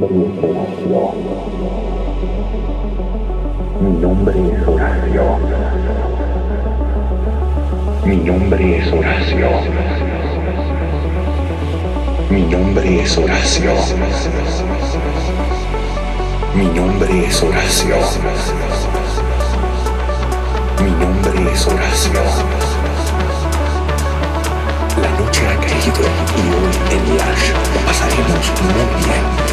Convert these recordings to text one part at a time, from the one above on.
es Horacio. Mi nombre es Horacio. Mi nombre es Horacio. Mi nombre es Horacio. Mi nombre es Horacio. Mi nombre es Horacio. La noche ha caído y hoy en Lash pasaremos muy bien,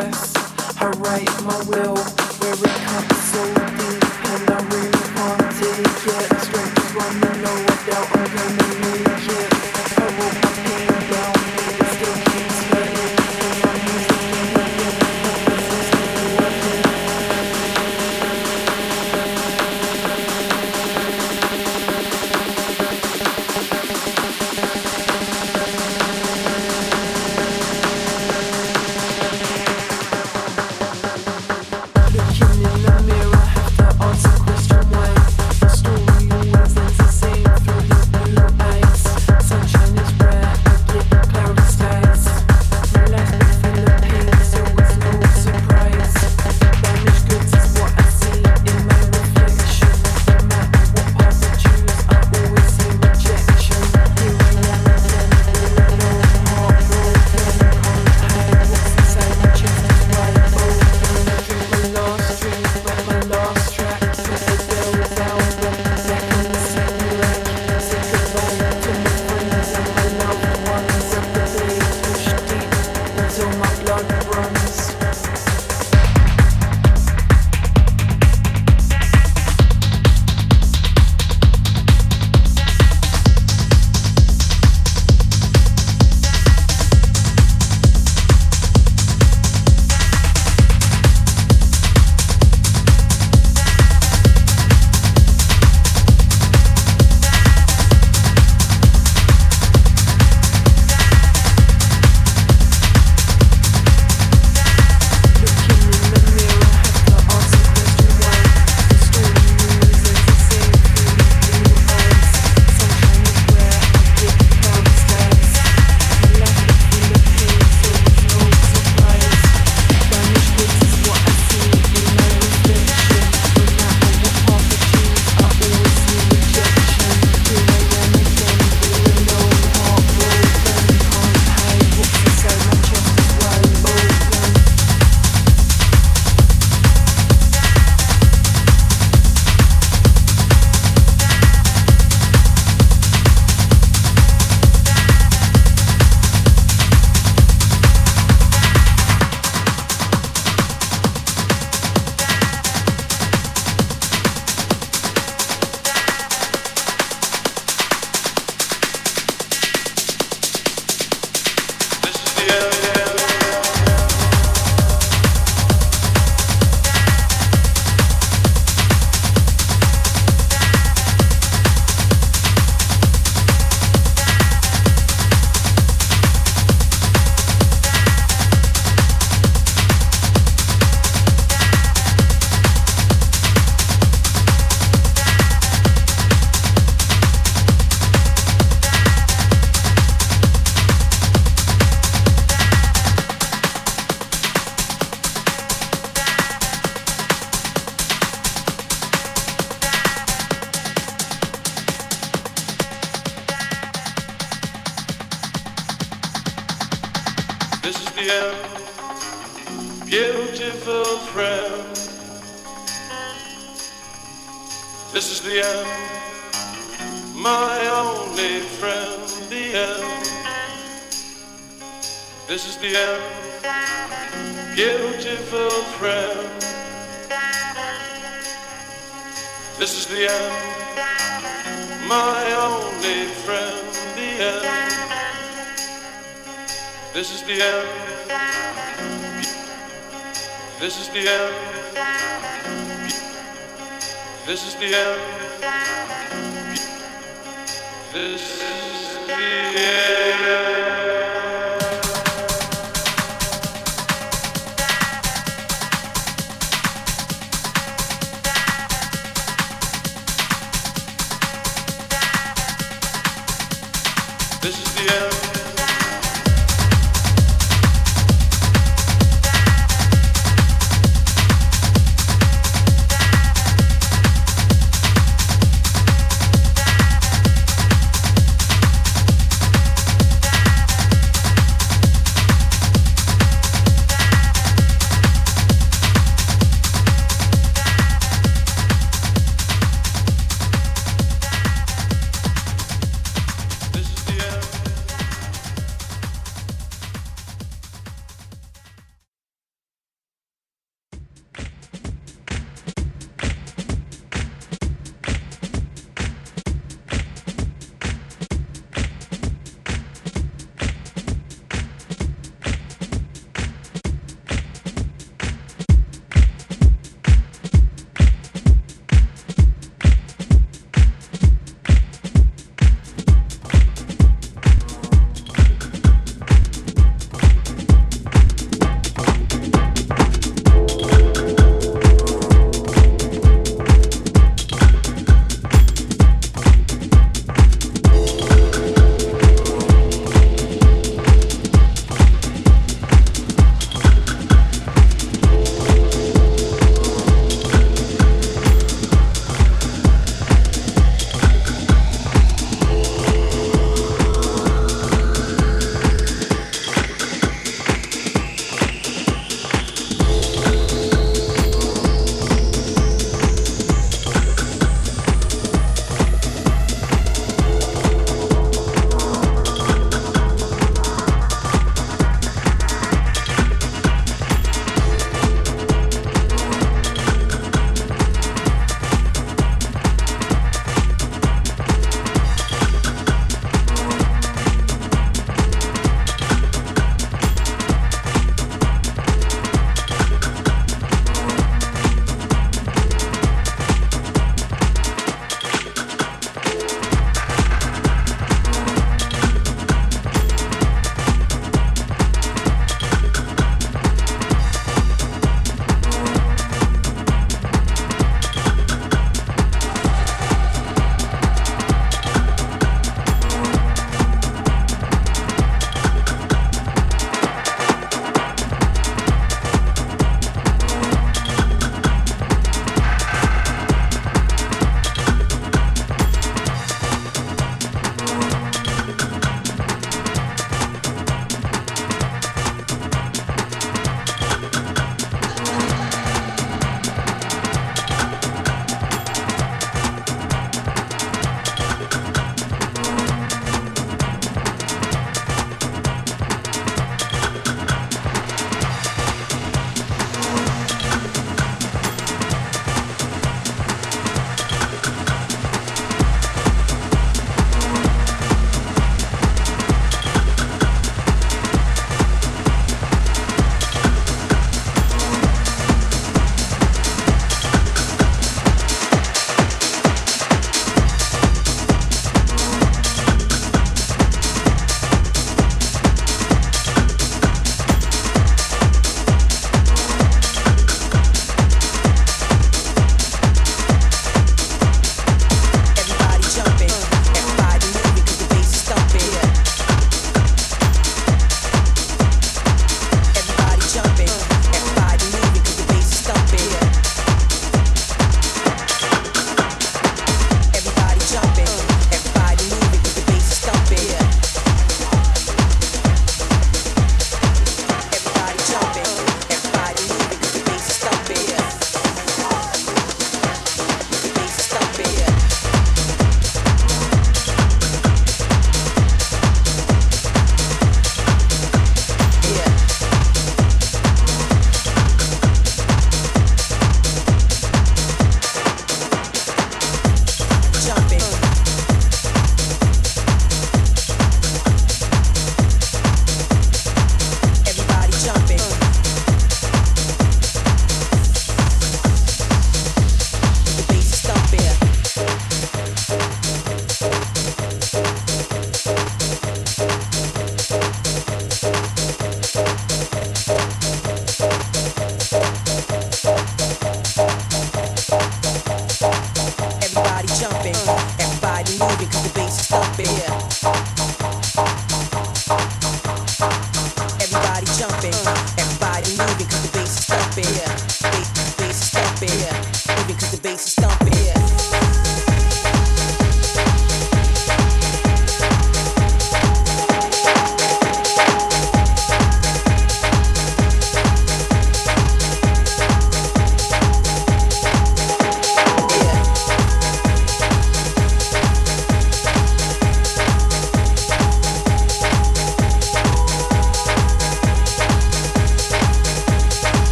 express, I write my will where it comes.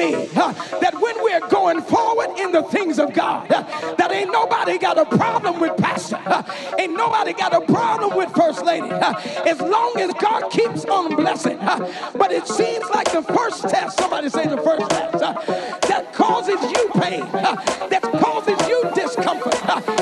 Me that when we're going forward in the things of God, that ain't nobody got a problem with pastor, ain't nobody got a problem with first lady, as long as God keeps on blessing. but it seems like the first test, somebody say the first test, that causes you pain, that causes you discomfort,